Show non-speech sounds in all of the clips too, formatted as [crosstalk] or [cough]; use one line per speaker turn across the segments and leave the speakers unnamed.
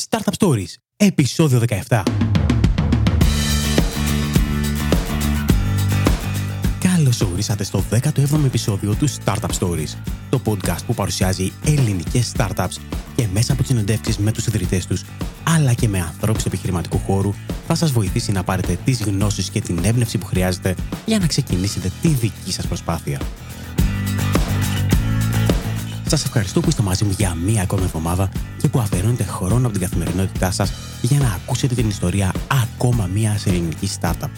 Startup Stories, επεισόδιο 17. Καλώς ορίσατε στο 17ο επεισόδιο του Startup Stories, το podcast που παρουσιάζει ελληνικές startups και μέσα από τις συνεντεύξεις με τους ιδρυτές τους, αλλά και με ανθρώπους του επιχειρηματικού χώρου, θα σας βοηθήσει να πάρετε τις γνώσεις και την έμπνευση που χρειάζεται για να ξεκινήσετε τη δική σας προσπάθεια. Σας ευχαριστώ που είστε μαζί μου για μία ακόμη εβδομάδα και που αφαιρώνετε χρόνο από την καθημερινότητά σας για να ακούσετε την ιστορία ακόμα μία ελληνική startup.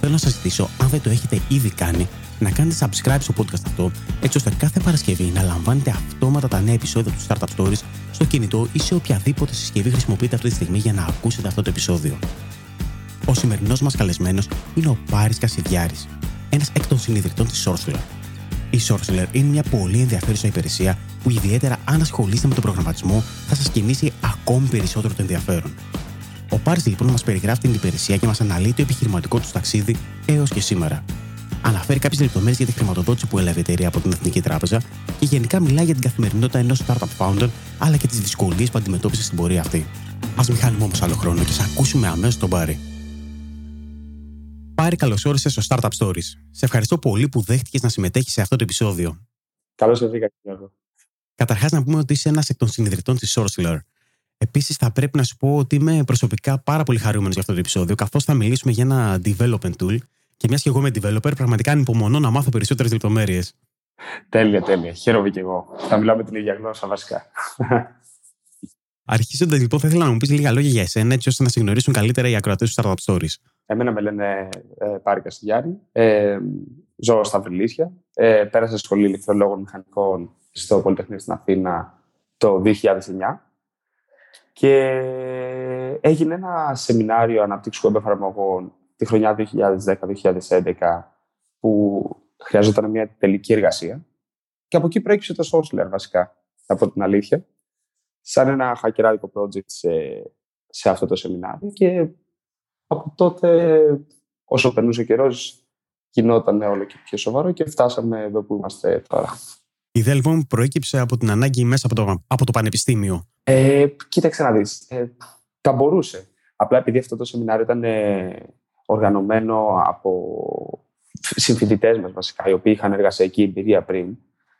Θέλω να σας ζητήσω, αν δεν το έχετε ήδη κάνει, να κάνετε subscribe στο podcast αυτό, έτσι ώστε κάθε Παρασκευή να λαμβάνετε αυτόματα τα νέα επεισόδια του Startup Stories στο κινητό ή σε οποιαδήποτε συσκευή χρησιμοποιείτε αυτή τη στιγμή για να ακούσετε αυτό το επεισόδιο. Ο σημερινός μας καλεσμένος είναι ο Πάρης Κασιδιάρης, ένας εκ των συνειδητών της Sorcerer. Η Sorcerer είναι μια πολύ ενδιαφέρουσα υπηρεσία που ιδιαίτερα αν ασχολείστε με τον προγραμματισμό θα σας κινήσει ακόμη περισσότερο το ενδιαφέρον. Ο Πάρης λοιπόν μας περιγράφει την υπηρεσία και μας αναλύει το επιχειρηματικό του ταξίδι έως και σήμερα. Αναφέρει κάποιες λεπτομέρειες για τη χρηματοδότηση που έλαβε η εταιρεία από την Εθνική Τράπεζα και γενικά μιλάει για την καθημερινότητα ενός startup founder αλλά και τις δυσκολίες που αντιμετώπισε στην πορεία αυτή. Α μην χάνουμε όμως άλλο χρόνο και σα ακούσουμε αμέσως τον Πάρη. Πάρη, καλώ όρισε στο Startup Stories. Σε ευχαριστώ πολύ που δέχτηκες να συμμετέχεις σε αυτό το επεισόδιο.
Καλώς ήρθατε, Γιώργο.
Καταρχάς, να πούμε ότι είσαι ένας εκ των συνειδητών της Sourceler. Επίσης, θα πρέπει να σου πω ότι είμαι προσωπικά πάρα πολύ χαρούμενος για αυτό το επεισόδιο, καθώς θα μιλήσουμε για ένα development tool. Και μιας και εγώ είμαι developer, πραγματικά ανυπομονώ να μάθω περισσότερες λεπτομέρειες.
Τέλεια, τέλεια. Χαίρομαι και εγώ. Θα μιλάμε την ίδια γλώσσα, βασικά.
Αρχίζοντας, λοιπόν, θα ήθελα να μου πεις λίγα λόγια για εσένα, έτσι ώστε να σε γνωρίσουν καλύτερα οι ακροατές του Startup Stories.
Εμένα με λένε ε, Πάρη Καστιγιάρη. Ε, ζω στα Βρυλίσια. Ε, πέρασα σχολή ηλεκτρολόγων μηχανικών στο Πολυτεχνείο στην Αθήνα το 2009 και έγινε ένα σεμινάριο αναπτύξου web εφαρμογών τη χρονιά 2010-2011 που χρειαζόταν μια τελική εργασία και από εκεί προέκυψε το Sourceler βασικά, από την αλήθεια, σαν ένα χακεράδικο project σε, σε αυτό το σεμινάριο και από τότε όσο περνούσε ο καιρός γινόταν όλο και πιο σοβαρό και φτάσαμε εδώ που είμαστε τώρα.
Η ιδέα λοιπόν προέκυψε από την ανάγκη μέσα από το, από το πανεπιστήμιο.
Ε, κοίταξε να δεις. Ε, τα μπορούσε. Απλά επειδή αυτό το σεμινάριο ήταν ε, οργανωμένο από συμφοιτητές μας βασικά, οι οποίοι είχαν εργασιακή εμπειρία πριν.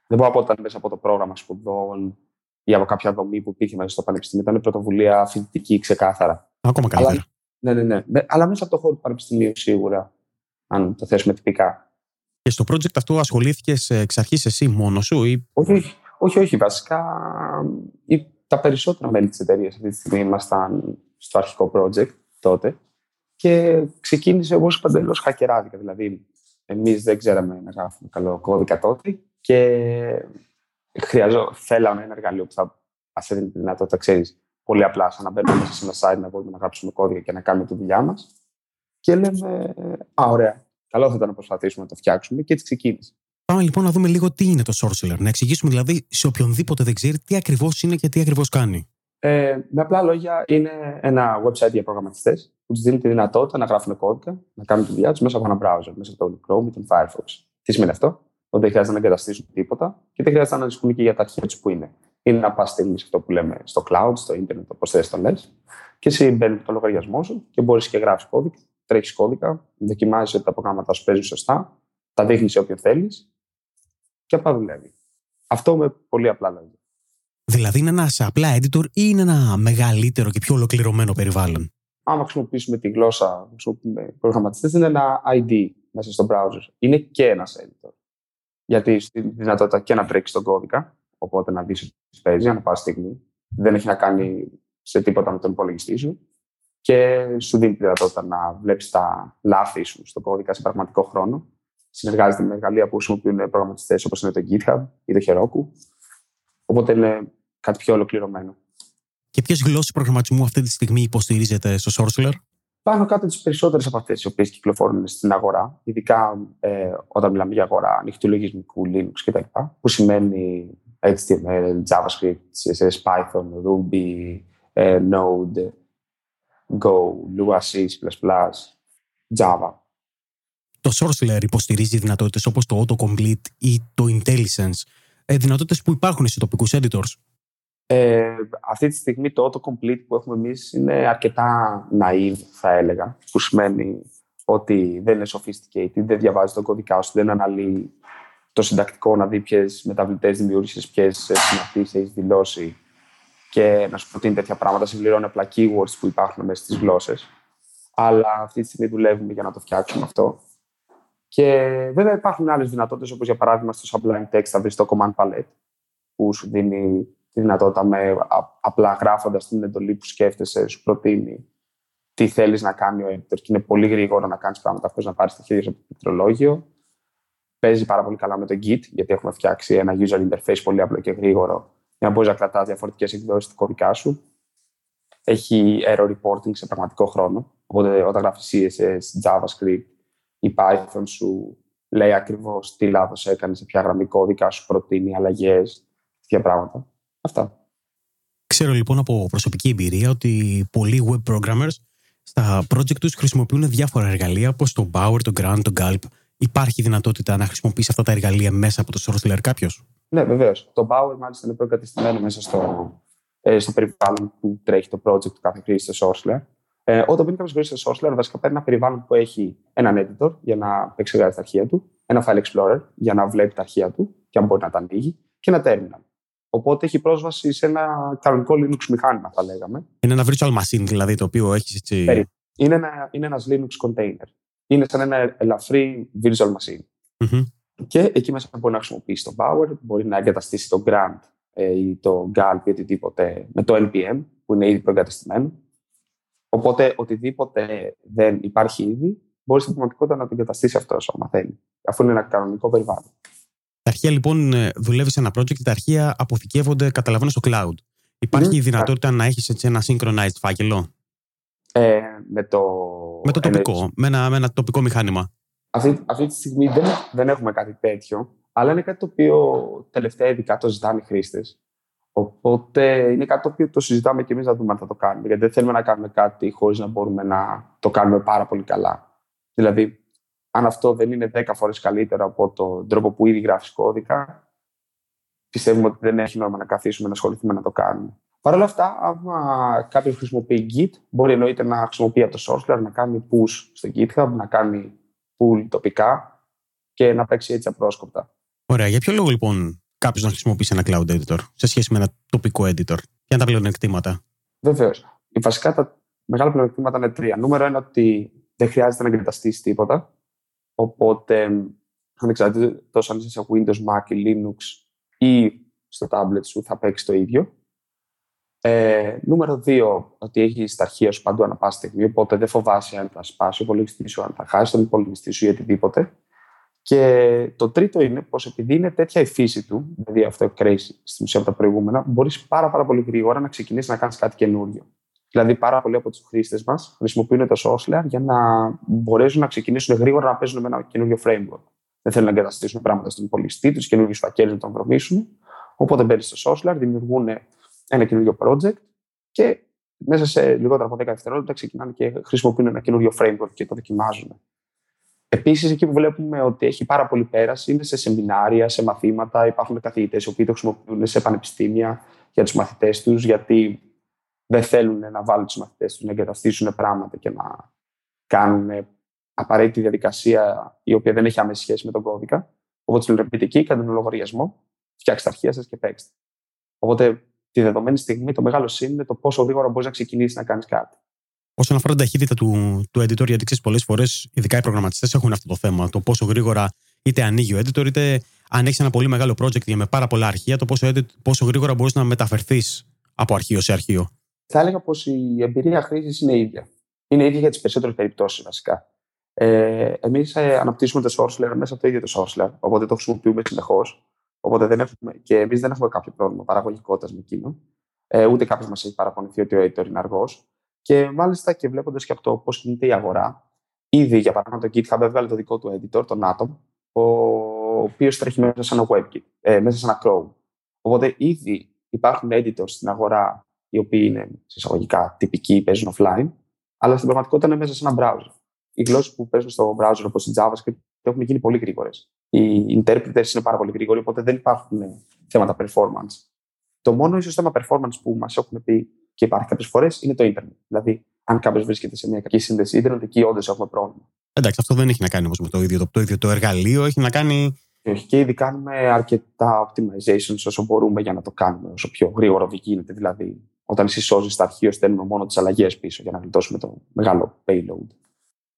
Δεν μπορώ να πω ότι ήταν μέσα από το πρόγραμμα σπουδών ή από κάποια δομή που υπήρχε μέσα στο πανεπιστήμιο. Ήταν πρωτοβουλία φοιτητική ξεκάθαρα.
Ακόμα καλύτερα.
Αλλά, ναι, ναι, ναι. Αλλά μέσα από το χώρο του πανεπιστημίου σίγουρα, αν το θέσουμε τυπικά.
Και στο project αυτό ασχολήθηκες εξ αρχής εσύ μόνος σου, ή.
Όχι, όχι, όχι, όχι. Βασικά τα περισσότερα μέλη της εταιρείας αυτή τη στιγμή ήμασταν στο αρχικό project τότε. Και ξεκίνησε όπως παντελώ χακεράδικα. Δηλαδή, εμείς δεν ξέραμε να γράφουμε καλό κώδικα τότε και χρειαζό, θέλαμε ένα εργαλείο που θα μα έδινε τη δυνατότητα, ξέρεις, πολύ απλά, σαν να μπαίνουμε μέσα σε ένα site να μπορούμε να γράψουμε κώδικα και να κάνουμε τη δουλειά μας. Και λέμε, Α, ωραία, Καλό θα ήταν να προσπαθήσουμε να το φτιάξουμε και έτσι ξεκίνησε.
Πάμε λοιπόν να δούμε λίγο τι είναι το Sorcerer. Να εξηγήσουμε δηλαδή σε οποιονδήποτε δεν ξέρει τι ακριβώς είναι και τι ακριβώς κάνει.
Ε, με απλά λόγια, είναι ένα website για προγραμματιστές που τους δίνει τη δυνατότητα να γράφουν κώδικα, να κάνουν τη δουλειά τους μέσα από ένα browser, μέσα από το Chrome ή τον Firefox. Τι σημαίνει αυτό, ότι δεν χρειάζεται να εγκαταστήσουν τίποτα και δεν χρειάζεται να ανησυχούν και για τα αρχεία τους που είναι. Είναι να πας στείλει αυτό που λέμε στο cloud, στο internet, όπως θες το λες, και εσύ μπαίνεις το λογαριασμό σου και μπορείς και γράφεις κώδικα τρέχεις κώδικα, δοκιμάζει ότι τα προγράμματα σου παίζουν σωστά, τα δείχνεις σε όποιον θέλεις και απλά δουλεύεις. Αυτό με πολύ απλά λόγια.
Δηλαδή είναι ένας απλά editor ή είναι ένα μεγαλύτερο και πιο ολοκληρωμένο περιβάλλον;
Άμα χρησιμοποιήσουμε τη γλώσσα που χρησιμοποιούμε προγραμματιστές, είναι ένα ID μέσα στο browser. Είναι και ένας editor. Γιατί έχει τη δυνατότητα και να τρέξεις τον κώδικα, οπότε να δεις τι παίζει ανά πάση στιγμή. Δεν έχει να κάνει σε τίποτα με τον υπολογιστή σου και σου δίνει τη δυνατότητα να βλέπεις τα λάθη σου στον κώδικα σε πραγματικό χρόνο. Συνεργάζεται με εργαλεία που χρησιμοποιούν προγραμματιστές όπως είναι το GitHub ή το Heroku. Οπότε είναι κάτι πιο ολοκληρωμένο.
Και ποιες γλώσσες προγραμματισμού αυτή τη στιγμή υποστηρίζετε στο Sorcerer?
Πάνω κάτω τις περισσότερες από αυτές οι οποίες κυκλοφορούν στην αγορά, ειδικά ε, όταν μιλάμε για αγορά ανοιχτού λογισμικού, Linux κτλ. Που σημαίνει HTML, JavaScript, CSS, Python, Ruby, ε, Node, Go, Lua C, Java.
Το Sourceler υποστηρίζει δυνατότητες όπως το Autocomplete ή το IntelliSense, ε, δυνατότητες που υπάρχουν σε τοπικούς editors.
Ε, αυτή τη στιγμή το autocomplete που έχουμε εμείς είναι αρκετά naive, θα έλεγα, που σημαίνει ότι δεν είναι sophisticated, δεν διαβάζει τον κωδικά σου, δεν αναλύει το συντακτικό να δει ποιες μεταβλητές δημιούργησες, ποιες συναντήσει έχεις δηλώσει και να σου προτείνει τέτοια πράγματα. Συμπληρώνει απλά keywords που υπάρχουν μέσα στις γλώσσες. Αλλά αυτή τη στιγμή δουλεύουμε για να το φτιάξουμε αυτό. Και βέβαια υπάρχουν άλλες δυνατότητες, όπως για παράδειγμα στο Sublime Text θα βρεις το Command Palette, που σου δίνει τη δυνατότητα με απλά γράφοντας την εντολή που σκέφτεσαι, σου προτείνει τι θέλεις να κάνει ο editor. Και είναι πολύ γρήγορο να κάνεις πράγματα χωρίς να πάρεις τα χέρια από το πληκτρολόγιο. Παίζει πάρα πολύ καλά με το Git, γιατί έχουμε φτιάξει ένα user interface πολύ απλό και γρήγορο για να μπορείς να κρατάς διαφορετικές εκδόσεις του κωδικά σου. Έχει error reporting σε πραγματικό χρόνο. Οπότε όταν γράφεις CSS, JavaScript ή Python σου λέει ακριβώς τι λάθος έκανες, σε ποια γραμμή κώδικα σου προτείνει αλλαγές, τέτοια πράγματα. Αυτά.
Ξέρω λοιπόν από προσωπική εμπειρία ότι πολλοί web programmers στα project τους χρησιμοποιούν διάφορα εργαλεία όπως το Bower, το Grant, το Gulp. Υπάρχει δυνατότητα να χρησιμοποιήσει αυτά τα εργαλεία μέσα από το Sourceler κάποιος;
Ναι, βεβαίως. Το Bower μάλιστα είναι προκατεστημένο μέσα στο, ε, στο περιβάλλον που τρέχει το project του κάθε χρήστη στο Sourceler. Ε, όταν μπαίνει κάποιος χρήστη στο Sourceler, βασικά παίρνει ένα περιβάλλον που έχει έναν editor για να εξεργάζει τα αρχεία του, ένα file explorer για να βλέπει τα αρχεία του και αν μπορεί να τα ανοίγει, και ένα terminal. Οπότε έχει πρόσβαση σε ένα κανονικό Linux μηχάνημα, θα λέγαμε.
Είναι ένα virtual machine, δηλαδή, το οποίο έχεις έτσι.
Είναι, ένα, είναι ένας Linux container. Είναι σαν ένα ελαφρύ virtual machine. Mm-hmm. Και εκεί μέσα μπορεί να χρησιμοποιήσει το Power, μπορεί να εγκαταστήσει το Grant ε, ή το Gulp ή οτιδήποτε με το NPM, που είναι ήδη προεγκαταστημένο. Οπότε οτιδήποτε δεν υπάρχει ήδη, μπορεί στην πραγματικότητα να το εγκαταστήσει αυτό όσο θέλει, αφού είναι ένα κανονικό περιβάλλον.
Τα αρχεία λοιπόν ε, δουλεύει σε ένα project και τα αρχεία αποθηκεύονται, καταλαβαίνω, στο cloud. Υπάρχει η δυνατότητα να έχεις ένα synchronized φάκελο;
Ε, με το,
με το τοπικό, με ένα, με ένα τοπικό μηχάνημα.
Αυτή, αυτή τη στιγμή δεν, δεν έχουμε κάτι τέτοιο, αλλά είναι κάτι το οποίο τελευταία ειδικά το ζητάνε οι χρήστες. Οπότε είναι κάτι το οποίο το συζητάμε και εμείς να δούμε αν θα το κάνουμε. Γιατί δεν θέλουμε να κάνουμε κάτι χωρίς να μπορούμε να το κάνουμε πάρα πολύ καλά. Δηλαδή, αν αυτό δεν είναι 10 φορές καλύτερο από τον τρόπο που ήδη γράφεις κώδικα, πιστεύουμε ότι δεν έχει νόημα να καθίσουμε να ασχοληθούμε να το κάνουμε. Παρ' όλα αυτά, άμα κάποιος χρησιμοποιεί Git, μπορεί εννοείται να χρησιμοποιεί από το Sourceler, να κάνει push στο GitHub, να κάνει pull τοπικά και να παίξει έτσι απρόσκοπτα.
Ωραία. Για ποιο λόγο λοιπόν κάποιος να χρησιμοποιήσει ένα cloud editor σε σχέση με ένα τοπικό editor, Ποια είναι τα πλεονεκτήματα;
Βεβαίως. Βασικά τα μεγάλα πλεονεκτήματα είναι τρία. Νούμερο είναι ότι δεν χρειάζεται να εγκαταστήσεις τίποτα. Οπότε, ανεξαρτήτω αν είσαι σε Windows, Mac ή Linux ή στο tablet σου, θα παίξει το ίδιο. Ε, νούμερο δύο, ότι έχει τα αρχεία σου παντού ανά πάση στιγμή, οπότε δεν φοβάσαι αν θα σπάσει ο υπολογιστής σου, αν θα χάσεις τον υπολογιστή σου ή οτιδήποτε. Και το τρίτο είναι πως επειδή είναι τέτοια η φύση του, δηλαδή αυτό εκκρέσει στην ουσία από τα προηγούμενα, μπορείς πάρα, πάρα πολύ γρήγορα να ξεκινήσεις να κάνεις κάτι καινούριο. Δηλαδή, πάρα πολλοί από τους χρήστες μας χρησιμοποιούν το Sourceler για να μπορέσουν να ξεκινήσουν γρήγορα να παίζουν με ένα καινούριο framework. Δεν θέλουν να εγκαταστήσουν πράγματα στον υπολογιστή τους, καινούριου φακέλου να τον βρωμίσουν. Οπότε μπαίνουν στο Sourceler, δημιουργούν ένα καινούριο project και μέσα σε λιγότερα από 10 δευτερόλεπτα ξεκινάνε και χρησιμοποιούν ένα καινούριο framework και το δοκιμάζουν. Επίσης, εκεί που βλέπουμε ότι έχει πάρα πολύ πέραση είναι σε σεμινάρια, σε μαθήματα. Υπάρχουν καθηγητές οι οποίοι το χρησιμοποιούν σε πανεπιστήμια για τους μαθητές τους, γιατί δεν θέλουν να βάλουν τους μαθητές τους να εγκαταστήσουν πράγματα και να κάνουν απαραίτητη διαδικασία η οποία δεν έχει άμεση σχέση με τον κώδικα. Οπότε τους λένε: Πείτε εκεί, κάντε τον λογαριασμό, φτιάξτε τα αρχεία σας και παίξτε. Οπότε τη δεδομένη στιγμή το μεγάλο σύν είναι το πόσο γρήγορα μπορείς να ξεκινήσεις να κάνεις κάτι.
Όσον αφορά την ταχύτητα του, του editor, γιατί ξέρεις πολλές φορές, ειδικά οι προγραμματιστές έχουν αυτό το θέμα. Το πόσο γρήγορα είτε ανοίγει ο editor, είτε αν έχεις ένα πολύ μεγάλο project με πάρα πολλά αρχεία, το πόσο, πόσο γρήγορα μπορείς να μεταφερθείς από αρχείο σε αρχείο.
Θα έλεγα πως η εμπειρία χρήσης είναι ίδια. Είναι ίδια για τις περισσότερες περιπτώσεις βασικά. Ε, Εμείς ε, αναπτύσσουμε το Sourceler μέσα από το ίδιο το Sourceler, οπότε το χρησιμοποιούμε συνεχώς. Οπότε δεν έχουμε, και εμείς δεν έχουμε κάποιο πρόβλημα παραγωγικότητας με εκείνο. Ε, ούτε κάποιος μας έχει παραπονηθεί ότι ο editor είναι αργός. Και μάλιστα και βλέποντας και από το πώς κινείται η αγορά, ήδη για παράδειγμα το GitHub έβγαλε το δικό του editor, τον Atom, ο οποίος τρέχει μέσα σε ένα WebKit, ε, μέσα σε ένα Chrome. Οπότε ήδη υπάρχουν editors στην αγορά οι οποίοι είναι συσσαγωγικά τυπικοί, παίζουν offline, αλλά στην πραγματικότητα είναι μέσα σε ένα browser. Οι γλώσσες που παίζουν στο browser, όπως η JavaScript, έχουν γίνει πολύ γρήγορες. Οι interpreters είναι πάρα πολύ γρήγοροι, οπότε δεν υπάρχουν θέματα performance. Το μόνο ίσως θέμα performance που μας έχουν πει και υπάρχει κάποιες φορές είναι το Ιντερνετ. Δηλαδή, αν κάποιος βρίσκεται σε μια κακή σύνδεση Ιντερνετ, εκεί όντως έχουμε πρόβλημα.
Εντάξει, αυτό δεν έχει να κάνει όμως με το ίδιο το, το ίδιο το εργαλείο, έχει να κάνει.
Όχι, και ήδη κάνουμε αρκετά optimizations όσο μπορούμε για να το κάνουμε όσο πιο γρήγορο γίνεται. Δηλαδή, όταν εσύ σώζεις τα αρχείο, στέλνουμε μόνο τις αλλαγές πίσω για να γλιτώσουμε το μεγάλο payload.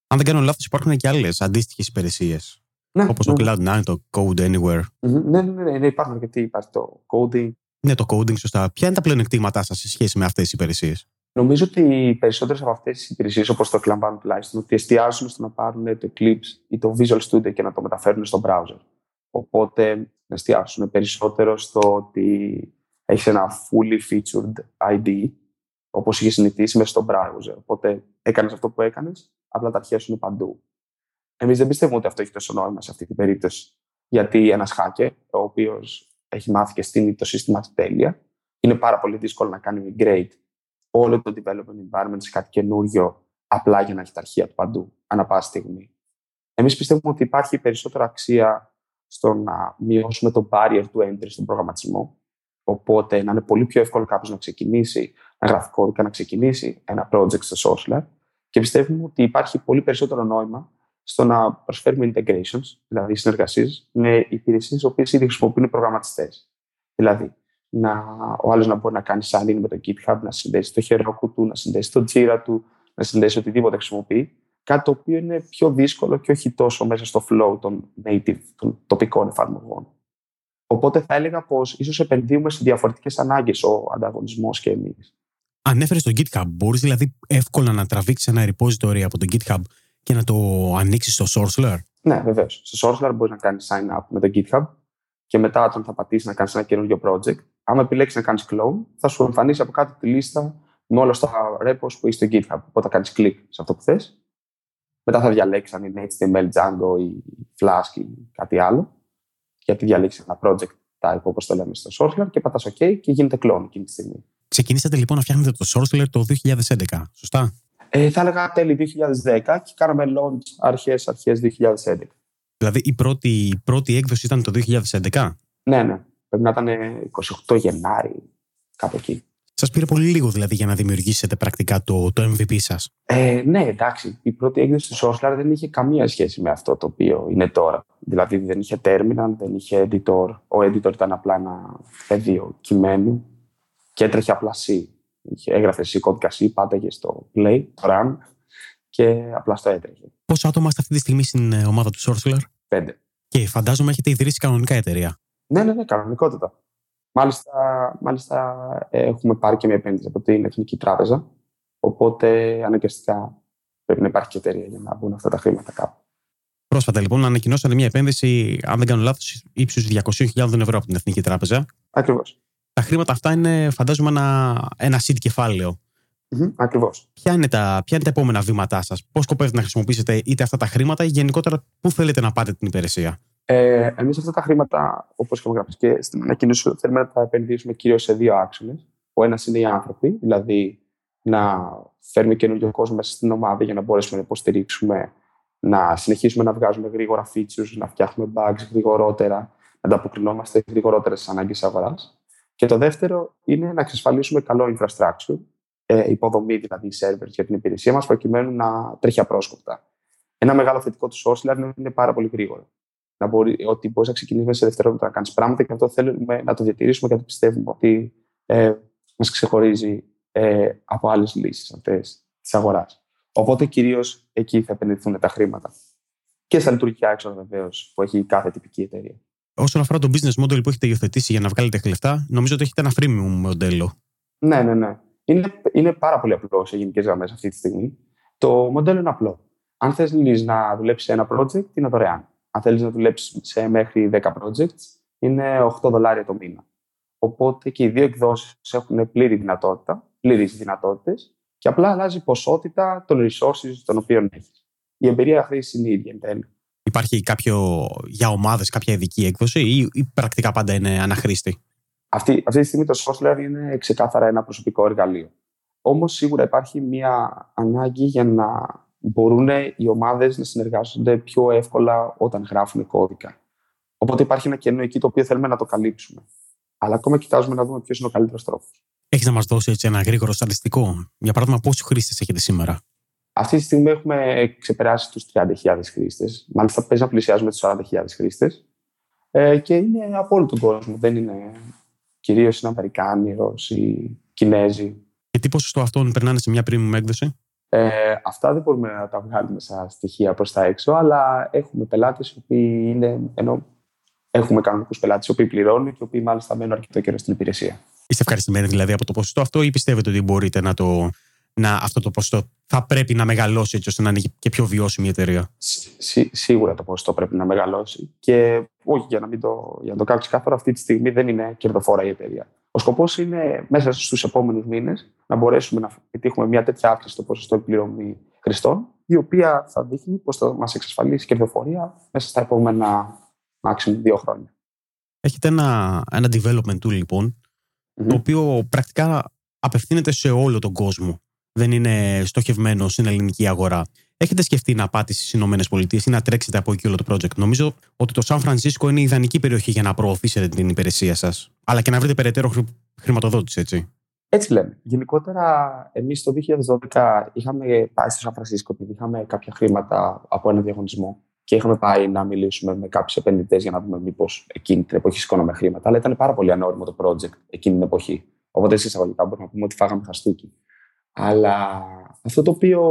Αν δεν κάνω λάθος, υπάρχουν και άλλες αντίστοιχες υπηρεσίες. Ναι, Όπως ναι. το Cloud9, το Code Anywhere.
Mm-hmm. Ναι, ναι, ναι, ναι, υπάρχουν αρκετοί. Υπάρχει το coding.
Ναι, το coding, σωστά. Ποια είναι τα πλεονεκτήματά σας σε σχέση με αυτές τι υπηρεσίες;
Νομίζω ότι οι περισσότερες από αυτές τις υπηρεσίες, όπως το εκλαμβάνουν τουλάχιστον, ότι εστιάζουν στο να πάρουν το Eclipse ή το Visual Studio και να το μεταφέρουν στο browser. Οπότε να εστιάσουν περισσότερο στο ότι έχεις ένα fully featured ID, όπως είχε συνηθίσει μέσα στο browser. Οπότε έκανες αυτό που έκανες, απλά τα αρχεία σου είναι παντού. Εμείς δεν πιστεύουμε ότι αυτό έχει τόσο νόημα σε αυτή την περίπτωση. Γιατί ένας hacker, ο οποίος έχει μάθει και στείλει το σύστημα του τέλεια, είναι πάρα πολύ δύσκολο να κάνει migrate όλο το development environment σε κάτι καινούριο απλά για να έχει τα αρχεία του παντού, ανά πάση στιγμή. Εμείς πιστεύουμε ότι υπάρχει περισσότερη αξία στο να μειώσουμε το barrier του entry στον προγραμματισμό. Οπότε να είναι πολύ πιο εύκολο κάποιος να ξεκινήσει ένα γράφει κώδικα, να ξεκινήσει ένα project στο Socialab. Και πιστεύουμε ότι υπάρχει πολύ περισσότερο νόημα στο να προσφέρουμε integrations, δηλαδή συνεργασίες με υπηρεσίες οι ήδη χρησιμοποιούν οι προγραμματιστές. Δηλαδή, να, ο άλλος να μπορεί να κάνει sign-in με το GitHub, να συνδέσει το Heroku του, να συνδέσει το Jira του, να συνδέσει οτιδήποτε χρησιμοποιεί. Κάτι το οποίο είναι πιο δύσκολο και όχι τόσο μέσα στο flow των native, των τοπικών εφαρμογών. Οπότε θα έλεγα πως ίσως επενδύουμε σε διαφορετικές ανάγκες ο ανταγωνισμός και εμείς.
Ανέφερες στο GitHub. Μπορείς δηλαδή εύκολα να τραβήξεις ένα repository από το GitHub και να το ανοίξεις στο Sourceler.
Ναι, βεβαίως. Στο Sourceler μπορείς να κάνεις sign up με το GitHub και μετά, όταν θα πατήσεις να κάνεις ένα καινούριο project, άμα επιλέξεις να κάνεις clone, θα σου εμφανίσει από κάτω τη λίστα με όλα τα repos που έχει στο GitHub. Οπότε θα κάνεις κλικ σε αυτό που θες. Μετά θα διαλέξεις αν είναι HTML, Django ή Flask ή κάτι άλλο. Γιατί διαλέξεις ένα project type όπως το λέμε στο Sourceler και πατάς OK και γίνεται clone εκείνη τη στιγμή.
Ξεκινήσατε λοιπόν να φτιάχνετε το Sourceler το 2011, σωστά;
Ε, θα έλεγα τέλη 2010 και κάναμε launch αρχές, αρχές 2011.
Δηλαδή η πρώτη, η πρώτη έκδοση ήταν το 2011.
Ναι, ναι. Πρέπει να ήταν 28 Γενάρη, κάπου εκεί.
Σας πήρε πολύ λίγο δηλαδή για να δημιουργήσετε πρακτικά το, το MVP σας;
Ε, ναι, εντάξει. Η πρώτη έκδοση του Sourcelar δεν είχε καμία σχέση με αυτό το οποίο είναι τώρα. Δηλαδή δεν είχε terminal, δεν είχε editor. Ο editor ήταν απλά ένα πεδίο κειμένου και έτρεχε απλά C. Έγραφε C κώδικα C, πάταγε στο play, το run και απλά στο έτρεχε.
Πόσα άτομα είστε αυτή τη στιγμή στην ε, ομάδα του Sourceler?
Πέντε.
Και φαντάζομαι έχετε ιδρύσει κανονικά εταιρεία.
Ναι, ναι, ναι, κανονικότητα. Μάλιστα, μάλιστα έχουμε πάρει και μια επένδυση από την Εθνική Τράπεζα. Οπότε αναγκαστικά πρέπει να υπάρχει και εταιρεία για να μπουν αυτά τα χρήματα κάπου.
Πρόσφατα λοιπόν ανακοινώσατε μια επένδυση, αν δεν κάνω λάθος, ύψους 200.000 ευρώ από την Εθνική Τράπεζα.
Ακριβώς.
Τα χρήματα αυτά είναι, φαντάζομαι, ένα, ένα seed κεφάλαιο.
Mm-hmm, Ακριβώς.
Ποια, είναι τα, ποια είναι τα επόμενα βήματά σας, Πώς σκοπεύετε να χρησιμοποιήσετε είτε αυτά τα χρήματα ή γενικότερα πού θέλετε να πάτε την υπηρεσία;
Ε, Εμείς αυτά τα χρήματα, όπως έχουμε γράψει και στην ανακοίνωση, θέλουμε να τα επενδύσουμε κυρίως σε δύο άξονες. Ο ένας είναι οι άνθρωποι, δηλαδή να φέρουμε καινούριο κόσμο μέσα στην ομάδα για να μπορέσουμε να υποστηρίξουμε, να συνεχίσουμε να βγάζουμε γρήγορα features, να φτιάχνουμε bugs γρηγορότερα, να ανταποκρινόμαστε γρηγορότερα στις ανάγκες αγοράς. Και το δεύτερο είναι να εξασφαλίσουμε καλό infrastructure, ε, υποδομή δηλαδή servers για την υπηρεσία μας, προκειμένου να τρέχει απρόσκοπτα. Ένα μεγάλο θετικό του Source είναι ότι είναι πάρα πολύ γρήγορο. Να μπορεί, ότι μπορείς να ξεκινήσεις μέσα σε δευτερόλεπτα να κάνεις πράγματα και αυτό θέλουμε να το διατηρήσουμε γιατί πιστεύουμε ότι ε, μας ξεχωρίζει ε, από άλλες λύσεις αυτές της αγοράς. Οπότε κυρίως εκεί θα επενδυθούν τα χρήματα. Και στα λειτουργικά έξοδα βεβαίως που έχει κάθε τυπική εταιρεία.
Όσον αφορά το business model που έχετε υιοθετήσει για να βγάλετε λεφτά, νομίζω ότι έχετε ένα freemium μοντέλο.
Ναι, ναι, ναι. Είναι, είναι πάρα πολύ απλό σε γενικές γραμμές αυτή τη στιγμή. Το μοντέλο είναι απλό. Αν θέλει να δουλέψεις ένα project, είναι δωρεάν. Αν θέλεις να δουλέψεις σε μέχρι 10 projects, είναι 8 δολάρια το μήνα. Οπότε και οι δύο εκδόσεις έχουν πλήρη δυνατότητα, πλήρε δυνατότητες και απλά αλλάζει η ποσότητα των resources των οποίων έχεις. Η εμπειρία χρήσης είναι η ίδια εν τέλει.
Υπάρχει κάποιο για ομάδες, κάποια ειδική έκδοση ή, ή πρακτικά πάντα είναι αναχρήστη;
Αυτή, αυτή τη στιγμή το Sourceler είναι ξεκάθαρα ένα προσωπικό εργαλείο. Όμως σίγουρα υπάρχει μια ανάγκη για να μπορούν οι ομάδες να συνεργάζονται πιο εύκολα όταν γράφουν κώδικα. Οπότε υπάρχει ένα κενό εκεί το οποίο θέλουμε να το καλύψουμε. Αλλά ακόμα κοιτάζουμε να δούμε ποιος είναι ο καλύτερος τρόπος.
Έχεις να μας δώσεις έτσι ένα γρήγορο στατιστικό; Για παράδειγμα, πόσου χρήστες έχετε σήμερα;
Αυτή τη στιγμή έχουμε ξεπεράσει τους 30.000 χρήστες. Μάλιστα, παίζει να πλησιάζουμε τους 40.000 χρήστες. Ε, και είναι από όλο τον κόσμο. Δεν είναι. Κυρίως είναι Αμερικάνοι, Ρώσοι, Κινέζοι.
Και τι ποσοστό αυτών περνάνε σε μια premium έκδοση;
Ε, αυτά δεν μπορούμε να τα βγάλουμε σαν στοιχεία προς τα έξω, αλλά έχουμε πελάτες οι οποίοι είναι. Ενώ έχουμε κανονικούς πελάτες οι οποίοι πληρώνουν και οι οποίοι μάλιστα μένουν αρκετό καιρό στην υπηρεσία.
Είστε ευχαριστημένοι δηλαδή από το ποσοστό αυτό ή πιστεύετε ότι μπορείτε να το. Να, αυτό το ποσοστό θα πρέπει να μεγαλώσει έτσι ώστε να είναι και πιο βιώσιμη η εταιρεία.
Σί, σίγουρα το ποσοστό πρέπει να μεγαλώσει. Και όχι, για να, μην το, για να το κάνω ξεκάθαρο, αυτή τη στιγμή δεν είναι κερδοφόρα η εταιρεία. Ο σκοπός είναι μέσα στους επόμενους μήνες να μπορέσουμε να πετύχουμε μια τέτοια αύξηση στο ποσοστό επιπληρωμή χρηστών, η οποία θα δείχνει πως θα μας εξασφαλίσει κερδοφορία μέσα στα επόμενα maximum δύο χρόνια.
Έχετε ένα, ένα development tool λοιπόν, το οποίο πρακτικά απευθύνεται σε όλο τον κόσμο. Δεν είναι στοχευμένο στην ελληνική αγορά. Έχετε σκεφτεί να πάτε στις Ηνωμένες Πολιτείες ή να τρέξετε από εκεί όλο το project; Νομίζω ότι το Σαν Φρανσίσκο είναι η ιδανική περιοχή για να προωθήσετε την υπηρεσία σας. Αλλά και να βρείτε περαιτέρω χρηματοδότηση, έτσι.
Έτσι λέμε. Γενικότερα, εμείς το 2012 είχαμε πάει στο Σαν Φρανσίσκο επειδή είχαμε κάποια χρήματα από ένα διαγωνισμό και είχαμε πάει να μιλήσουμε με κάποιους επενδυτές για να δούμε μήπως εκείνη την εποχή σηκώναμε χρήματα. Αλλά ήταν πάρα πολύ ανώριμο το project εκείνη την εποχή. Οπότε, σε εισαγωγικά, μπορούμε να πούμε ότι φάγαμε χαστούκι. Αλλά αυτό το οποίο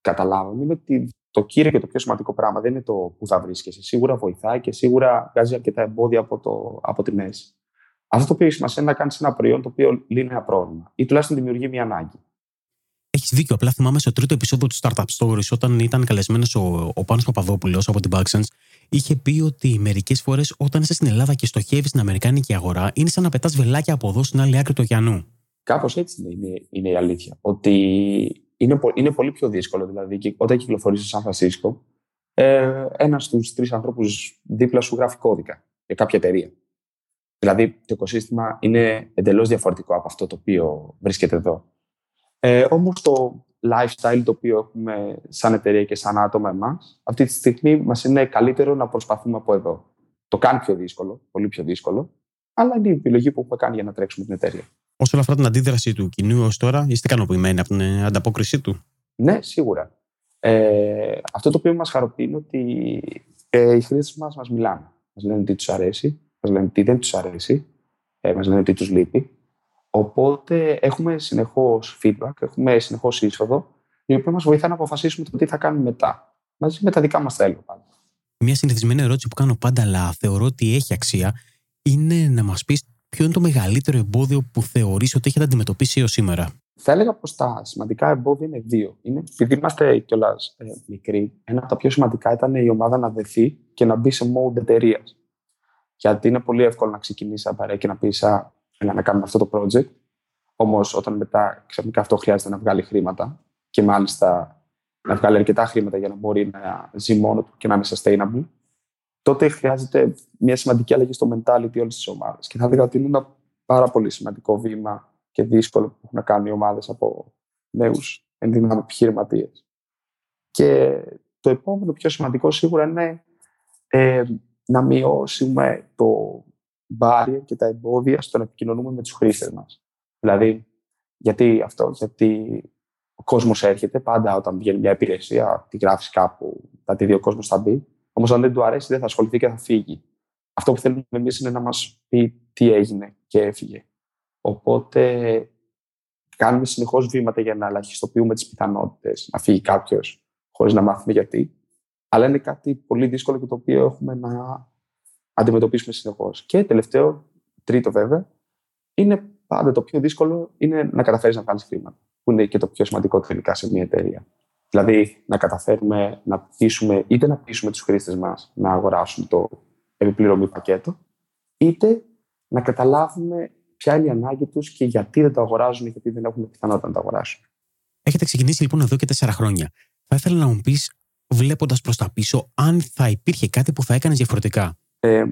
καταλάβαμε είναι ότι το κύριο και το πιο σημαντικό πράγμα δεν είναι το που θα βρίσκεσαι. Σίγουρα βοηθάει και σίγουρα βγάζει αρκετά εμπόδια από, το, από τη μέση. Αυτό το οποίο έχει σημασία είναι να κάνεις ένα προϊόν το οποίο λύνει ένα πρόβλημα ή τουλάχιστον δημιουργεί μια ανάγκη.
Έχεις δίκιο. Απλά θυμάμαι στο τρίτο επεισόδιο του Startup Stories, όταν ήταν καλεσμένος ο, ο Πάνος Παπαδόπουλος από την Backsense, είχε πει ότι μερικές φορές όταν είσαι στην Ελλάδα και στοχεύεις στην Αμερικάνικη αγορά, είναι σαν να πετάς βελάκια από εδώ στην άλλη άκρη του ωκεανού.
Κάπως έτσι είναι, είναι, η αλήθεια. Ότι είναι, είναι πολύ πιο δύσκολο. Δηλαδή, όταν κυκλοφορείς στο Σαν Φρανσίσκο, ε, ένας στους τρεις ανθρώπους δίπλα σου γράφει κώδικα για κάποια εταιρεία. Δηλαδή, το οικοσύστημα είναι εντελώς διαφορετικό από αυτό το οποίο βρίσκεται εδώ. Ε, Όμως το lifestyle το οποίο έχουμε σαν εταιρεία και σαν άτομα εμάς, αυτή τη στιγμή μας είναι καλύτερο να προσπαθούμε από εδώ. Το κάνει πιο δύσκολο, πολύ πιο δύσκολο, αλλά είναι η επιλογή που έχουμε κάνει για να τρέξουμε την εταιρεία.
Όσον αφορά την αντίδραση του κοινού ω τώρα, είστε ικανοποιημένοι από την ανταπόκρισή του;
Ναι, σίγουρα. Ε, αυτό το οποίο μας χαροποιεί είναι ότι ε, οι χρήστες μας μας μιλάνε. Μας λένε τι τους αρέσει, μας λένε τι δεν τους αρέσει, ε, μας λένε τι τους λείπει. Οπότε έχουμε συνεχώς feedback, έχουμε συνεχώς είσοδο, η οποία μας βοηθά να αποφασίσουμε το τι θα κάνουμε μετά. Μαζί με τα δικά μας θέλω πάντα.
Μια συνηθισμένη ερώτηση που κάνω πάντα, αλλά θεωρώ ότι έχει αξία, είναι να μας πεις ποιο είναι το μεγαλύτερο εμπόδιο που θεωρείς ότι έχετε αντιμετωπίσει έως σήμερα;
Θα έλεγα πως τα σημαντικά εμπόδια είναι δύο. Είναι επειδή είμαστε κιόλας ε, μικροί, ένα από τα πιο σημαντικά ήταν η ομάδα να δεθεί και να μπει σε mode εταιρείας. Γιατί είναι πολύ εύκολο να ξεκινήσει απαραίτητα και να πεις έλα να κάνουμε αυτό το project. Όμως, όταν μετά ξαφνικά αυτό χρειάζεται να βγάλει χρήματα και μάλιστα να βγάλει αρκετά χρήματα για να μπορεί να ζει μόνο του και να είναι sustainable, τότε χρειάζεται μια σημαντική αλλαγή στο mentality όλη τη ομάδα. Και θα έλεγα ότι είναι ένα πάρα πολύ σημαντικό βήμα και δύσκολο που έχουν να κάνουν οι ομάδες από νέους ενδυνάμει επιχειρηματίες. Και το επόμενο πιο σημαντικό σίγουρα είναι ε, να μειώσουμε το μπάρια και τα εμπόδια στο να επικοινωνούμε με τους χρήστες μας. Δηλαδή, γιατί αυτό, γιατί ο κόσμος έρχεται πάντα όταν βγαίνει μια υπηρεσία, τη γράφεις κάπου, θα τη δει ο κόσμος θα μπει. Όμως, αν δεν του αρέσει, δεν θα ασχοληθεί και θα φύγει. Αυτό που θέλουμε εμείς είναι να μας πει τι έγινε και έφυγε. Οπότε, κάνουμε συνεχώς βήματα για να ελαχιστοποιούμε τις πιθανότητες να φύγει κάποιος χωρίς να μάθουμε γιατί. Αλλά είναι κάτι πολύ δύσκολο και το οποίο έχουμε να αντιμετωπίσουμε συνεχώς. Και τελευταίο, τρίτο βέβαια, είναι πάντα το πιο δύσκολο είναι να καταφέρεις να βγάλεις χρήματα. Που είναι και το πιο σημαντικό τελικά σε μια εταιρεία. Δηλαδή, να καταφέρουμε να πείσουμε, είτε να πείσουμε τους χρήστες μας να αγοράσουν το επιπληρωμή πακέτο, είτε να καταλάβουμε ποια είναι η ανάγκη τους και γιατί δεν το αγοράζουν ή γιατί δεν έχουν πιθανότητα να το αγοράσουν.
Έχετε ξεκινήσει λοιπόν εδώ και τέσσερα χρόνια. Θα ήθελα να μου πεις, βλέποντας προς τα πίσω, αν θα υπήρχε κάτι που θα έκανες διαφορετικά;
Ε,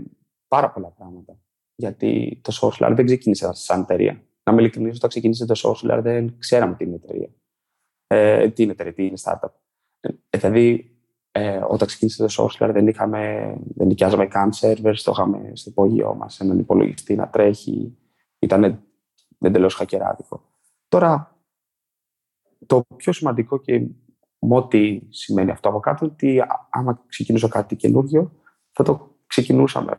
πάρα πολλά πράγματα. Γιατί το Sourcelar δεν ξεκίνησε σαν εταιρεία. Να με ειλικρινής, όταν ξεκίνησε το Sourcelar δεν ξέραμε τι είναι εταιρεία. Ε, τι είναι εταιρεία, τι είναι startup. Ε, δηλαδή, Ε, όταν ξεκίνησε το software δεν, είχαμε, δεν νοικιάζαμε καν servers, το είχαμε στο υπόγειό μας έναν υπολογιστή να τρέχει. Ήταν εντελώ χακεράδικο. Τώρα, το πιο σημαντικό και με ό,τι σημαίνει αυτό από κάτω, ότι άμα ξεκινήσω κάτι καινούργιο, θα το ξεκινούσαμε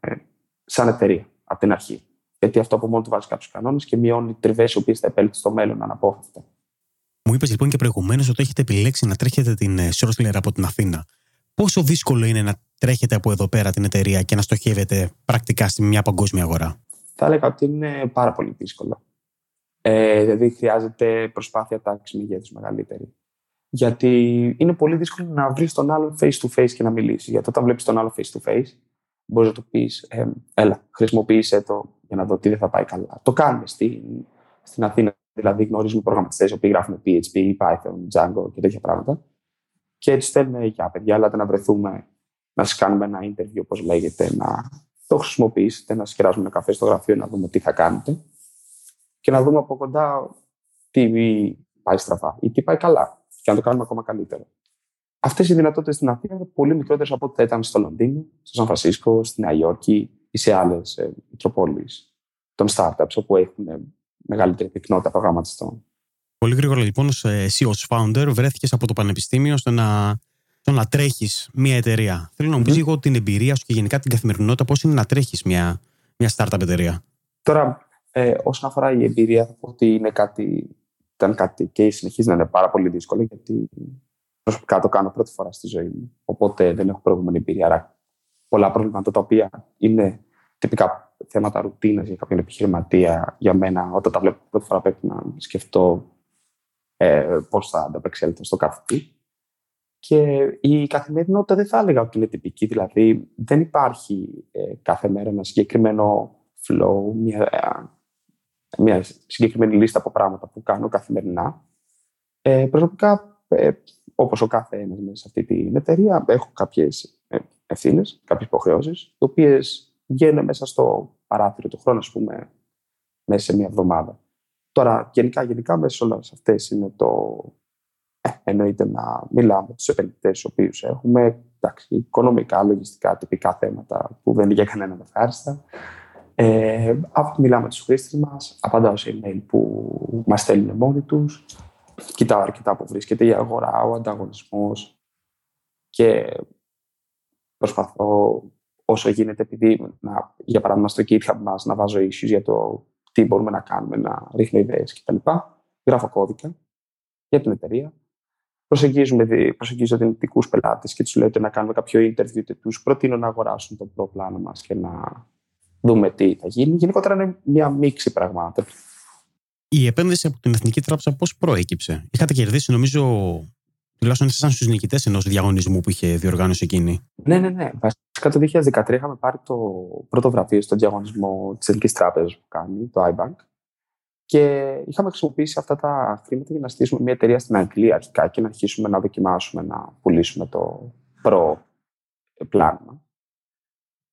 σαν εταιρεία από την αρχή. Γιατί αυτό από μόνο του βάζει κάποιους κανόνες και μειώνει τριβές οι οποίες θα επέλθουν στο μέλλον αναπόφευκτα.
Μου είπες λοιπόν και προηγουμένως ότι έχετε επιλέξει να τρέχετε την Sourceware από την Αθήνα. Πόσο δύσκολο είναι να τρέχετε από εδώ πέρα την εταιρεία και να στοχεύετε πρακτικά στη μια παγκόσμια αγορά;
Θα έλεγα ότι είναι πάρα πολύ δύσκολο. Ε, δηλαδή χρειάζεται προσπάθεια τάξης μεγέθους μεγαλύτερη. Γιατί είναι πολύ δύσκολο να βρεις τον άλλον face to face και να μιλήσεις. Γιατί όταν βλέπεις τον άλλο face to face, μπορείς να του πεις: ε, Έλα, χρησιμοποίησε το για να δω τι δεν θα πάει καλά. Το κάνουμε στην, στην Αθήνα. Δηλαδή, γνωρίζουμε προγραμματιστές οι οποίοι γράφουν PHP, Python, Django και τέτοια πράγματα. Και έτσι στέλνουμε για παιδιά, αλλά να βρεθούμε να σας κάνουμε ένα interview, όπως λέγεται, να το χρησιμοποιήσετε, να σας κεράσουμε ένα καφέ στο γραφείο, να δούμε τι θα κάνετε και να δούμε από κοντά τι πάει στραφά ή τι πάει καλά και να το κάνουμε ακόμα καλύτερο. Αυτές οι δυνατότητες στην Αθήνα είναι πολύ μικρότερες από ό,τι θα ήταν στο Λονδίνο, στο Σαν Φρανσίσκο, στη Νέα Υόρκη ή σε άλλες μητροπόλεις των startups όπου έχουν μεγαλύτερη πυκνότητα προγραμματιστών.
Πολύ γρήγορα λοιπόν, εσύ ως founder βρέθηκες από το πανεπιστήμιο στο να, στο να τρέχεις μια εταιρεία. Θέλω να μου πεις λίγο την εμπειρία σου και γενικά την καθημερινότητα, πώς είναι να τρέχεις μια, μια startup εταιρεία.
Τώρα, ε, όσον αφορά η εμπειρία, θα πω ότι είναι κάτι, ήταν κάτι και συνεχίζει να είναι πάρα πολύ δύσκολο, γιατί προσωπικά το κάνω πρώτη φορά στη ζωή μου. Οπότε δεν έχω προηγούμενη εμπειρία. Άρα, πολλά προβλήματα τα οποία είναι τυπικά θέματα ρουτίνας για κάποιον επιχειρηματία, για μένα, όταν τα βλέπω πρώτη φορά πρέπει να σκεφτώ ε, πώς θα ανταπεξέλθω στο κάθε τι. Και η καθημερινότητα δεν θα έλεγα ότι είναι τυπική. Δηλαδή, δεν υπάρχει ε, κάθε μέρα ένα συγκεκριμένο flow, μια, ε, μια συγκεκριμένη λίστα από πράγματα που κάνω καθημερινά. Ε, προσωπικά, ε, όπως ο κάθε ένας μέσα σε αυτή την εταιρεία, έχω κάποιες ευθύνες, κάποιες υποχρεώσεις, οι οποίες βγαίνουν μέσα στο παράθυρο του χρόνου, ας πούμε, μέσα σε μια εβδομάδα. Τώρα, γενικά, γενικά μέσα σε όλες αυτές είναι το. Ε, εννοείται να μιλάμε με τους επενδυτές, τους οποίους έχουμε. Εντάξει, οικονομικά, λογιστικά, τυπικά θέματα που δεν είναι για κανέναν ευχάριστα. Ε, μιλάμε με τους χρήστες μας, απαντάω σε email που μας στέλνουν μόνοι τους. Κοιτάω αρκετά που βρίσκεται η αγορά, ο ανταγωνισμός και προσπαθώ όσο γίνεται, επειδή να, για παράδειγμα στο GitHub μας να βάζω issues για το τι μπορούμε να κάνουμε, να ρίχνω ιδέες κτλ. Γράφω κώδικα για την εταιρεία. Προσεγγίζουμε, προσεγγίζω δυνητικούς πελάτες και τους λέω ότι να κάνουμε κάποιο interview και τους προτείνω να αγοράσουν το προπλάνο μας και να δούμε τι θα γίνει. Γενικότερα είναι μια μίξη πραγμάτων.
Η επένδυση από την Εθνική Τράπεζα πώς προέκυψε; Είχατε κερδίσει, νομίζω, τουλάχιστον ήσασταν στους νικητές ενός διαγωνισμού που είχε διοργάνωση εκείνη.
Ναι, ναι, ναι. Βασικά το 2013 είχαμε πάρει το πρώτο βραβείο στον διαγωνισμό της Εθνική Τράπεζας που κάνει, το iBank. Και είχαμε χρησιμοποιήσει αυτά τα χρήματα για να στήσουμε μια εταιρεία στην Αγγλία αρχικά και να αρχίσουμε να δοκιμάσουμε να πουλήσουμε το προ πλάνο.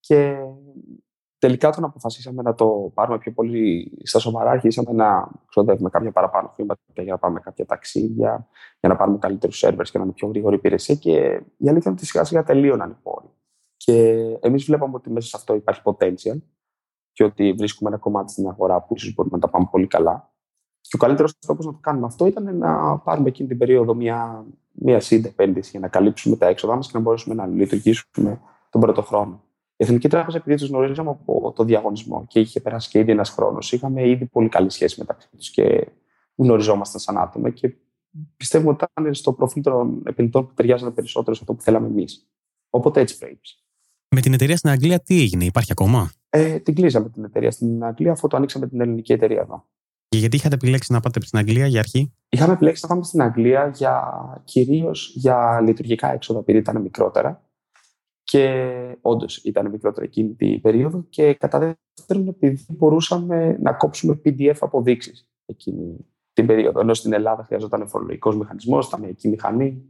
Και τελικά όταν αποφασίσαμε να το πάρουμε πιο πολύ στα σοβαρά, αρχίσαμε να ξοδεύουμε κάποια παραπάνω χρήματα για να πάμε κάποια ταξίδια, για να πάρουμε καλύτερους servers και να είναι πιο γρήγορη υπηρεσία. Και η αλήθεια είναι ότι σιγά σιγά τελείωναν οι πόροι. Και εμείς βλέπαμε ότι μέσα σε αυτό υπάρχει potential και ότι βρίσκουμε ένα κομμάτι στην αγορά που ίσως μπορούμε να τα πάμε πολύ καλά. Και ο καλύτερος τρόπος να το κάνουμε αυτό ήταν να πάρουμε εκείνη την περίοδο μια, μια seed επένδυση για να καλύψουμε τα έξοδα μας και να μπορέσουμε να λειτουργήσουμε τον πρώτο χρόνο. Η Εθνική Τράπεζα, επειδή τους γνωρίζαμε από το διαγωνισμό και είχε περάσει και ήδη ένας χρόνος, είχαμε ήδη πολύ καλή σχέση μεταξύ τους και γνωριζόμασταν σαν άτομα. Και πιστεύουμε ότι ήταν στο προφίλ των επενδυτών που ταιριάζανε περισσότερο σε αυτό που θέλαμε εμείς. Οπότε έτσι προέκυψε.
Με την εταιρεία στην Αγγλία τι έγινε, υπάρχει ακόμα;
Ε, την κλείσαμε την εταιρεία στην Αγγλία, αφού το ανοίξαμε την ελληνική εταιρεία εδώ.
Και γιατί είχατε επιλέξει να πάτε στην Αγγλία για αρχή;
Είχαμε επιλέξει να πάμε στην Αγγλία για, κυρίως για λειτουργικά έξοδα, επειδή ήταν μικρότερα. Και όντως ήταν μικρότερο εκείνη την περίοδο. Και κατά δεύτερον, επειδή μπορούσαμε να κόψουμε PDF αποδείξεις εκείνη την περίοδο. Ενώ στην Ελλάδα χρειαζόταν φορολογικός μηχανισμός, ταμιακή μηχανή.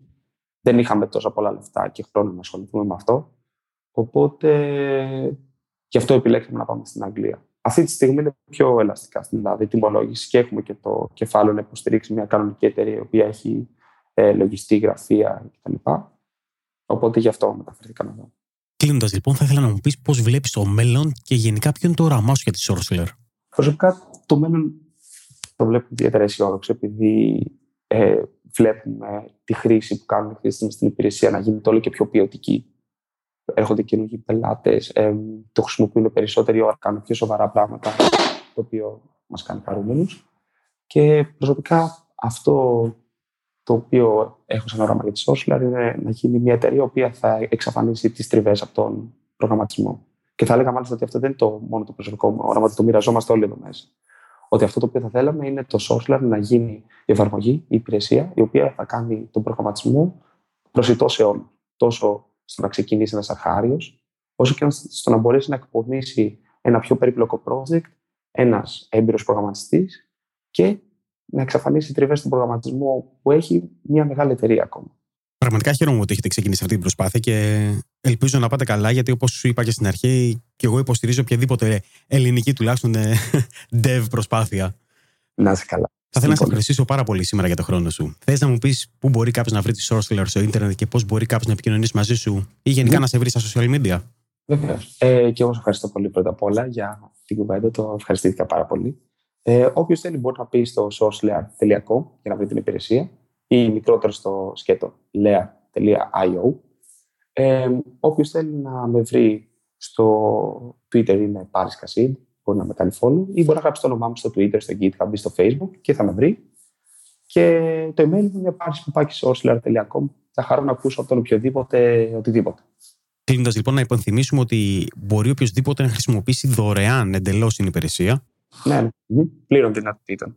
Δεν είχαμε τόσα πολλά λεφτά και χρόνο να ασχοληθούμε με αυτό. Οπότε γι' αυτό επιλέξαμε να πάμε στην Αγγλία. Αυτή τη στιγμή είναι πιο ελαστικά στην Ελλάδα η τιμολόγηση και έχουμε και το κεφάλαιο να υποστηρίξει μια κανονική εταιρεία η οποία έχει ε, λογιστή, γραφεία κτλ. Οπότε γι' αυτό μεταφερθήκαμε εδώ.
Κλείνοντας λοιπόν, θα ήθελα να μου πεις πώς βλέπεις το μέλλον και γενικά ποιο είναι το όραμά σου για τη Sorcerer.
Προσωπικά το μέλλον το βλέπω ιδιαίτερα αισιόδοξο, επειδή ε, βλέπουμε τη χρήση που κάνουν οι χρήστε στην υπηρεσία να γίνεται όλο και πιο ποιοτική. Έρχονται καινούργιοι πελάτες, ε, το χρησιμοποιούν περισσότερη ώρα, κάνουν πιο σοβαρά πράγματα, το οποίο μας κάνει χαρούμενους. Και προσωπικά αυτό το οποίο έχω σαν όραμα για τη Social είναι να γίνει μια εταιρεία η οποία θα εξαφανίσει τις τριβές από τον προγραμματισμό. Και θα έλεγα μάλιστα ότι αυτό δεν είναι το μόνο το προσωπικό μου όραμα, ότι το μοιραζόμαστε όλοι εδώ μέσα. Ότι αυτό το οποίο θα θέλαμε είναι το Social να γίνει η εφαρμογή, η υπηρεσία, η οποία θα κάνει τον προγραμματισμό προσιτό σε όλους. Τόσο στο να ξεκινήσει ένας αρχάριο, όσο και στο να μπορέσει να εκπονήσει ένα πιο περίπλοκο project, ένας έμπειρος προγραμματιστής και να εξαφανίσει τριβές στον προγραμματισμό που έχει μια μεγάλη εταιρεία ακόμα.
Πραγματικά χαίρομαι ότι έχετε ξεκινήσει αυτή την προσπάθεια και ελπίζω να πάτε καλά, γιατί όπως σου είπα και στην αρχή, και εγώ υποστηρίζω οποιαδήποτε ελληνική τουλάχιστον ε, [laughs] dev προσπάθεια.
Να είσαι καλά.
Θα ήθελα να σε ευχαριστήσω πάρα πολύ σήμερα για το χρόνο σου. Θες να μου πεις πού μπορεί κάποιος να βρει τη Sorcerer στο Ιντερνετ και πώς μπορεί κάποιος να επικοινωνήσει μαζί σου ή γενικά ναι. να σε βρει στα social media;
Βεβαίως. Ε, και εγώ σε ευχαριστώ πολύ πρώτα απ' όλα για την κουβέντα. Το ευχαριστήθηκα πάρα πολύ. Ε, Όποιος θέλει μπορεί να πει στο sourcelayer.com για να βρει την υπηρεσία ή μικρότερο στο σκέτο lea.io. Ε, Όποιος θέλει να με βρει στο Twitter είναι Paris Casid, μπορεί να με κάνει follow ή μπορεί να γράψει το όνομά μου στο Twitter, στο GitHub ή στο Facebook και θα με βρει. Και το email μου είναι paris.sourcelayer.com. Θα χαρώ να ακούσω από τον οποιοδήποτε οτιδήποτε.
Κλείνοντας λοιπόν, να υπενθυμίσουμε ότι μπορεί οποιοδήποτε να χρησιμοποιήσει δωρεάν εντελώς την υπηρεσία
ναι, ναι. πλήρων δυνατοτήτων.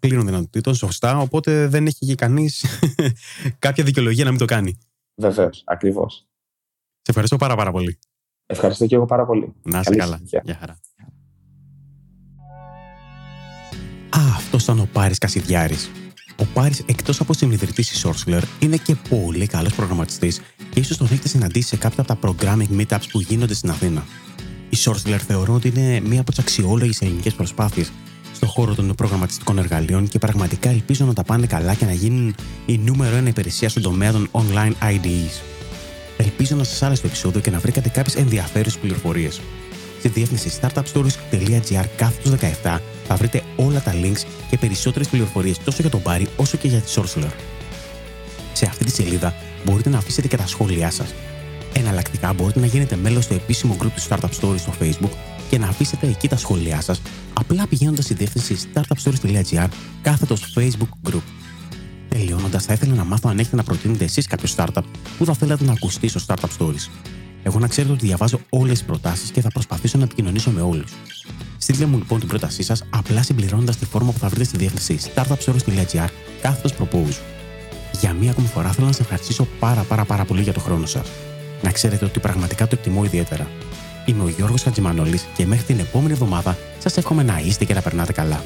Πλήρων δυνατοτήτων, σωστά. Οπότε δεν έχει και κανείς [laughs] κάποια δικαιολογία να μην το κάνει.
Βεβαίως, ακριβώς. Σε
ευχαριστώ πάρα, πάρα πολύ.
Ευχαριστώ και εγώ πάρα πολύ.
Να είσαι καλά. Γεια χαρά. Α, αυτός ήταν ο Πάρης Κασιδιάρης. Ο Πάρης, εκτός από συνειδητής της Sorcerer, είναι και πολύ καλός προγραμματιστής και ίσως τον έχετε συναντήσει σε κάποια από τα programming meetups που γίνονται στην Αθήνα. Η Sorcerer θεωρώ ότι είναι μία από τις αξιόλογες ελληνικές προσπάθειες στον χώρο των προγραμματιστικών εργαλείων και πραγματικά ελπίζω να τα πάνε καλά και να γίνουν η νούμερο ένα υπηρεσία στον τομέα των online IDEs. Ελπίζω να σας άρεσε το επεισόδιο και να βρήκατε κάποιες ενδιαφέρουσες πληροφορίες. Στη διεύθυνση startupstories.gr κάθετος 17 θα βρείτε όλα τα links και περισσότερες πληροφορίες τόσο για τον Πάρη όσο και για τη Sorcerer. Σε αυτή τη σελίδα μπορείτε να αφήσετε και τα σχόλιά σας Εναλλακτικά μπορείτε να γίνετε μέλος στο επίσημο group του Startup Stories στο Facebook και να αφήσετε εκεί τα σχόλιά σας, απλά πηγαίνοντας στη διεύθυνση startupstories.gr κάθετος Facebook group. Τελειώνοντας, θα ήθελα να μάθω αν έχετε να προτείνετε εσείς κάποιο startup που θα θέλατε να ακουστεί στο Startup Stories. Εγώ να ξέρετε ότι διαβάζω όλες τις προτάσεις και θα προσπαθήσω να επικοινωνήσω με όλους. Στείλτε μου λοιπόν την πρότασή σας απλά συμπληρώνοντας τη φόρμα που θα βρείτε στη διεύθυνση startupstories.gr κάθετος propose. Για μία ακόμη φορά θέλω να σας ευχαριστήσω πάρα πάρα πάρα πολύ για το χρόνο σας να ξέρετε ότι πραγματικά το εκτιμώ ιδιαίτερα. Είμαι ο Γιώργος Χατζημανόλης και μέχρι την επόμενη εβδομάδα σας εύχομαι να είστε και να περνάτε καλά.